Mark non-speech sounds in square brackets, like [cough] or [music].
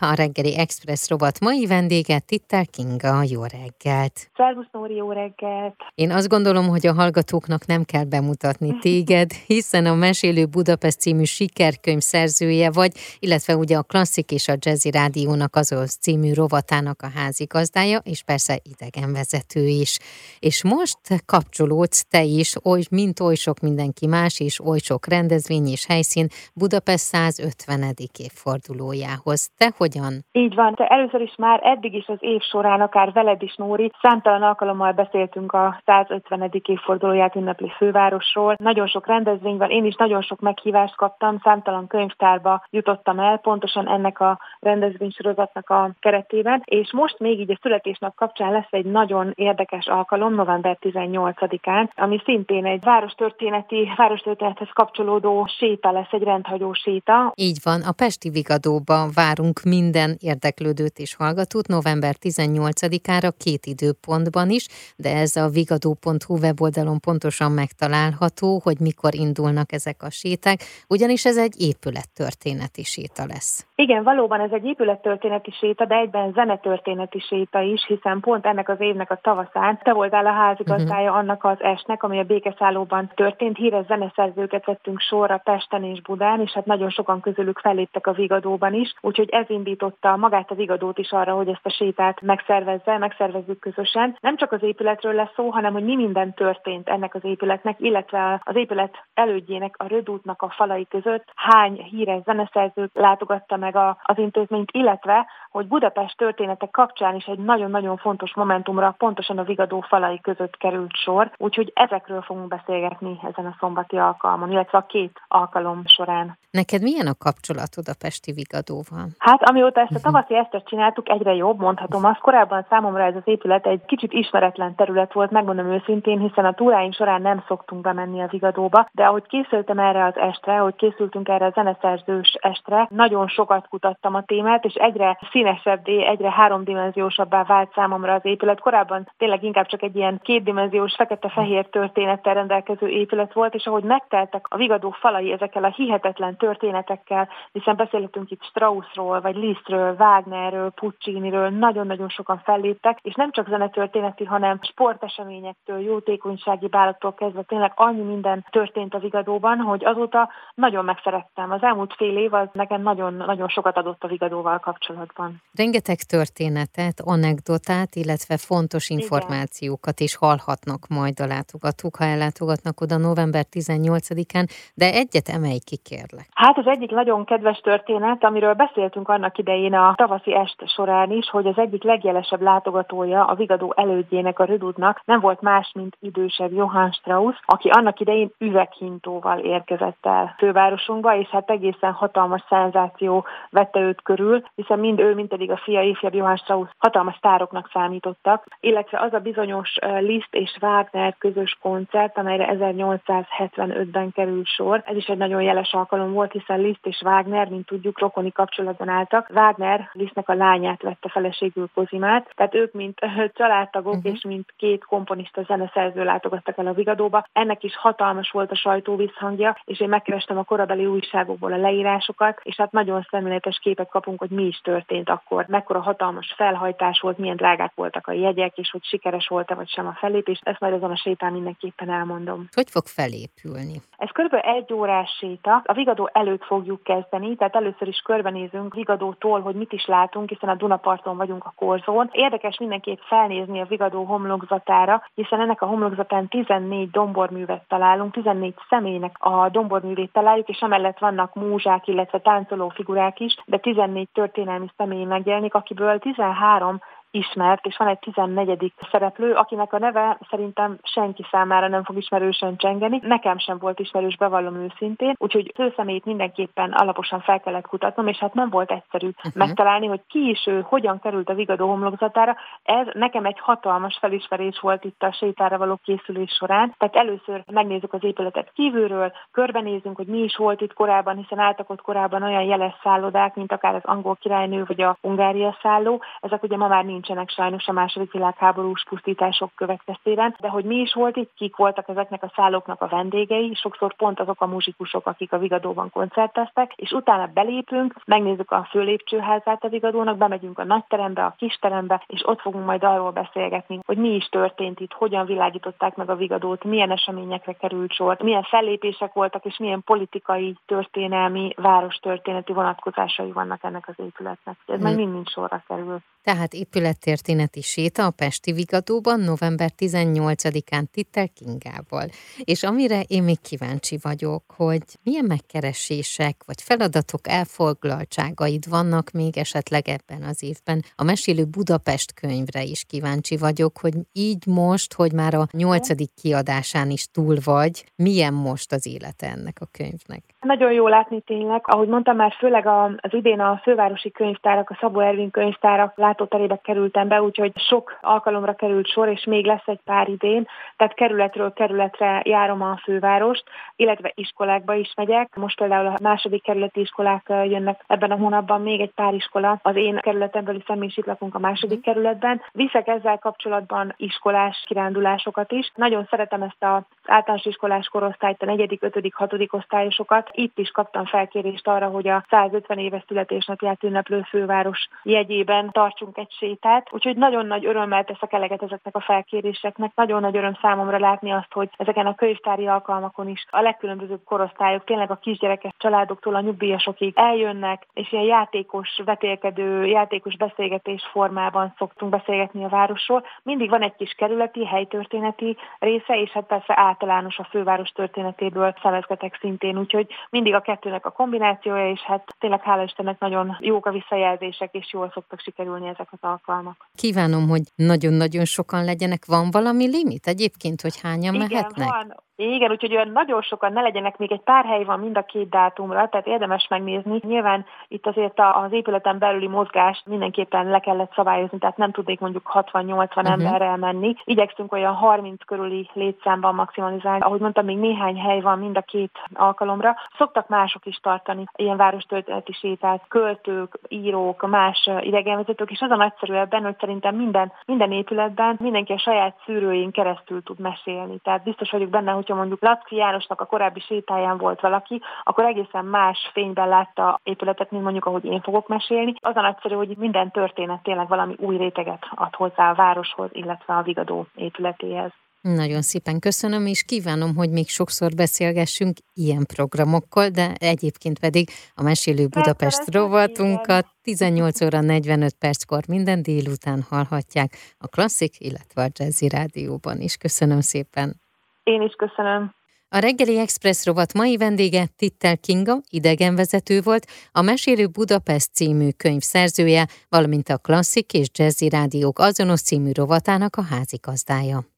A reggeli Express rovat mai vendége Titter Kinga, jó reggelt! Szervusz Nóri, jó reggelt! Én azt gondolom, hogy a hallgatóknak nem kell bemutatni [laughs] téged, hiszen a Mesélő Budapest című sikerkönyv szerzője vagy, illetve ugye a Klasszik és a Jazzy Rádiónak azaz című rovatának a házigazdája, és persze idegenvezető is. És most kapcsolódsz te is, oly, mint oly sok mindenki más, és oly sok rendezvény és helyszín Budapest 150. évfordulójához. Te hogy hogyan? Így van. De először is már eddig is az év során, akár veled is, Nóri, számtalan alkalommal beszéltünk a 150. évfordulóját ünnepli fővárosról. Nagyon sok rendezvény van, én is nagyon sok meghívást kaptam, számtalan könyvtárba jutottam el, pontosan ennek a rendezvénysorozatnak a keretében, és most még így a születésnap kapcsán lesz egy nagyon érdekes alkalom, november 18-án, ami szintén egy várostörténeti, várostörténethez kapcsolódó séta lesz, egy rendhagyó séta. Így van, a Pesti Vigadóba várunk mi minden érdeklődőt és hallgatót november 18-ára két időpontban is, de ez a vigadó.hu weboldalon pontosan megtalálható, hogy mikor indulnak ezek a séták, ugyanis ez egy épülettörténeti séta lesz. Igen, valóban ez egy épülettörténeti séta, de egyben zenetörténeti séta is, hiszen pont ennek az évnek a tavaszán te voltál a házigazdája uh-huh. annak az esnek, ami a békeszállóban történt. Híres zeneszerzőket vettünk sorra Pesten és Budán, és hát nagyon sokan közülük felléptek a Vigadóban is, úgyhogy ez indította magát az igadót is arra, hogy ezt a sétát megszervezze, megszervezzük közösen. Nem csak az épületről lesz szó, hanem hogy mi minden történt ennek az épületnek, illetve az épület elődjének, a Rödútnak a falai között hány híres zeneszerzőt látogatta meg a, az intézményt, illetve hogy Budapest történetek kapcsán is egy nagyon-nagyon fontos momentumra pontosan az igadó falai között került sor, úgyhogy ezekről fogunk beszélgetni ezen a szombati alkalmon, illetve a két alkalom során. Neked milyen a kapcsolatod a Pesti Vigadóval? Hát amióta ezt a tavaszi esztet csináltuk, egyre jobb, mondhatom azt. Korábban számomra ez az épület egy kicsit ismeretlen terület volt, megmondom őszintén, hiszen a túráink során nem szoktunk bemenni az igadóba, de ahogy készültem erre az estre, ahogy készültünk erre a zeneszerzős estre, nagyon sokat kutattam a témát, és egyre színesebbé, egyre háromdimenziósabbá vált számomra az épület. Korábban tényleg inkább csak egy ilyen kétdimenziós fekete-fehér történettel rendelkező épület volt, és ahogy megteltek a vigadó falai ezekkel a hihetetlen történetekkel, hiszen beszélhetünk itt Straussról, vagy Lisztről, Wagnerről, Pucciniről, nagyon-nagyon sokan felléptek, és nem csak zenetörténeti, hanem sporteseményektől, jótékonysági bálattól kezdve tényleg annyi minden történt a Vigadóban, hogy azóta nagyon megszerettem. Az elmúlt fél év az nekem nagyon-nagyon sokat adott a Vigadóval kapcsolatban. Rengeteg történetet, anekdotát, illetve fontos információkat is hallhatnak majd a látogatók, ha ellátogatnak oda november 18-án, de egyet emelj ki, kérlek. Hát az egyik nagyon kedves történet, amiről beszéltünk annak idején a tavaszi este során is, hogy az egyik legjelesebb látogatója a Vigadó elődjének, a Rödudnak nem volt más, mint idősebb Johann Strauss, aki annak idején üveghintóval érkezett el fővárosunkba, és hát egészen hatalmas szenzáció vette őt körül, hiszen mind ő, mind pedig a fia ifjabb Johann Strauss hatalmas tároknak számítottak, illetve az a bizonyos Liszt és Wagner közös koncert, amelyre 1875-ben került sor. Ez is egy nagyon jeles alkalom volt, hiszen Liszt és Wagner, mint tudjuk, rokoni kapcsolatban álltak. Wagner Lisztnek a lányát vette feleségül Kozimát, tehát ők mint családtagok uh-huh. és mint két komponista zeneszerző látogattak el a Vigadóba. Ennek is hatalmas volt a sajtó visszhangja, és én megkerestem a korabeli újságokból a leírásokat, és hát nagyon szemléletes képet kapunk, hogy mi is történt akkor, mekkora hatalmas felhajtás volt, milyen drágák voltak a jegyek, és hogy sikeres volt-e vagy sem a fellépés. Ezt majd azon a sétán mindenképpen elmondom. Hogy fog felépülni? Ez kb. egy órás séta. A Vigadó előtt fogjuk kezdeni, tehát először is körbenézünk Vigadótól, hogy mit is látunk, hiszen a Dunaparton vagyunk a korzón. Érdekes mindenképp felnézni a Vigadó homlokzatára, hiszen ennek a homlokzatán 14 domborművet találunk, 14 személynek a domborművét találjuk, és emellett vannak múzsák, illetve táncoló figurák is, de 14 történelmi személy megjelenik, akiből 13 ismert, és van egy 14. szereplő, akinek a neve szerintem senki számára nem fog ismerősen csengeni. Nekem sem volt ismerős, bevallom őszintén, úgyhogy az ő személyét mindenképpen alaposan fel kellett kutatnom, és hát nem volt egyszerű uh-huh. megtalálni, hogy ki is ő, hogyan került a Vigadó homlokzatára. Ez nekem egy hatalmas felismerés volt itt a sétára való készülés során. Tehát először megnézzük az épületet kívülről, körbenézünk, hogy mi is volt itt korábban, hiszen álltak ott korábban olyan jeles szállodák, mint akár az angol királynő vagy a Hungária szálló. Ezek ugye ma már nincs nincsenek sajnos a második világháborús pusztítások következtében, de hogy mi is volt itt, kik voltak ezeknek a szállóknak a vendégei, sokszor pont azok a muzsikusok, akik a Vigadóban koncerteztek, és utána belépünk, megnézzük a főlépcsőházát a Vigadónak, bemegyünk a nagyterembe, a kisterembe, és ott fogunk majd arról beszélgetni, hogy mi is történt itt, hogyan világították meg a Vigadót, milyen eseményekre került sor, milyen fellépések voltak, és milyen politikai, történelmi, várostörténeti vonatkozásai vannak ennek az épületnek. Ez majd mind-mind sorra kerül. Tehát épülettörténeti séta a Pesti Vigadóban november 18-án Tittel Kingával. És amire én még kíváncsi vagyok, hogy milyen megkeresések vagy feladatok elfoglaltságaid vannak még esetleg ebben az évben. A Mesélő Budapest könyvre is kíváncsi vagyok, hogy így most, hogy már a nyolcadik kiadásán is túl vagy, milyen most az élete ennek a könyvnek? Nagyon jó látni tényleg, ahogy mondtam már, főleg az idén a fővárosi könyvtárak, a Szabó Ervin könyvtárak látóterébe kerültem be, úgyhogy sok alkalomra került sor, és még lesz egy pár idén, tehát kerületről kerületre járom a fővárost, illetve iskolákba is megyek. Most például a második kerületi iskolák jönnek ebben a hónapban, még egy pár iskola az én kerületemből, hiszen mi itt lakunk a második kerületben. Viszek ezzel kapcsolatban iskolás kirándulásokat is. Nagyon szeretem ezt az általános iskolás korosztályt, a negyedik, ötödik, hatodik osztályosokat. Itt is kaptam felkérést arra, hogy a 150 éves születésnapját ünneplő főváros jegyében tartsunk egy sétát. Úgyhogy nagyon nagy örömmel teszek eleget ezeknek a felkéréseknek. Nagyon nagy öröm számomra látni azt, hogy ezeken a könyvtári alkalmakon is a legkülönbözőbb korosztályok, tényleg a kisgyerekes családoktól a nyugdíjasokig eljönnek, és ilyen játékos, vetélkedő, játékos beszélgetés formában szoktunk beszélgetni a városról. Mindig van egy kis kerületi, helytörténeti része, és hát persze általános a főváros történetéből szemezgetek szintén, úgyhogy mindig a kettőnek a kombinációja, és hát tényleg hála Istennek nagyon jók a visszajelzések, és jól szoktak sikerülni ezek az alkalmak. Kívánom, hogy nagyon-nagyon sokan legyenek. Van valami limit egyébként, hogy hányan Igen, mehetnek? Van, igen, úgyhogy olyan nagyon sokan ne legyenek, még egy pár hely van mind a két dátumra, tehát érdemes megnézni. Nyilván itt azért az épületen belüli mozgást mindenképpen le kellett szabályozni, tehát nem tudnék mondjuk 60-80 uh-huh. emberrel menni. Igyekszünk olyan 30 körüli létszámban maximalizálni. Ahogy mondtam, még néhány hely van mind a két alkalomra. Szoktak mások is tartani ilyen várostölteti sétát, költők, írók, más idegenvezetők, és az a nagyszerű ebben, hogy szerintem minden, minden épületben mindenki a saját szűrőjén keresztül tud mesélni. Tehát biztos vagyok benne, hogy hogyha mondjuk Lacki Jánosnak a korábbi sétáján volt valaki, akkor egészen más fényben látta épületet, mint mondjuk ahogy én fogok mesélni. Az a nagyszerű, hogy minden történet tényleg valami új réteget ad hozzá a városhoz, illetve a Vigadó épületéhez. Nagyon szépen köszönöm, és kívánom, hogy még sokszor beszélgessünk ilyen programokkal, de egyébként pedig a Mesélő Budapest rovatunkat 18 óra 45 perckor minden délután hallhatják a klasszik, illetve a jazzy rádióban is. Köszönöm szépen! Én is köszönöm. A reggeli Express rovat mai vendége Tittel Kinga, idegenvezető volt, a Mesélő Budapest című könyv szerzője, valamint a klasszik és jazzy rádiók azonos című rovatának a házigazdája.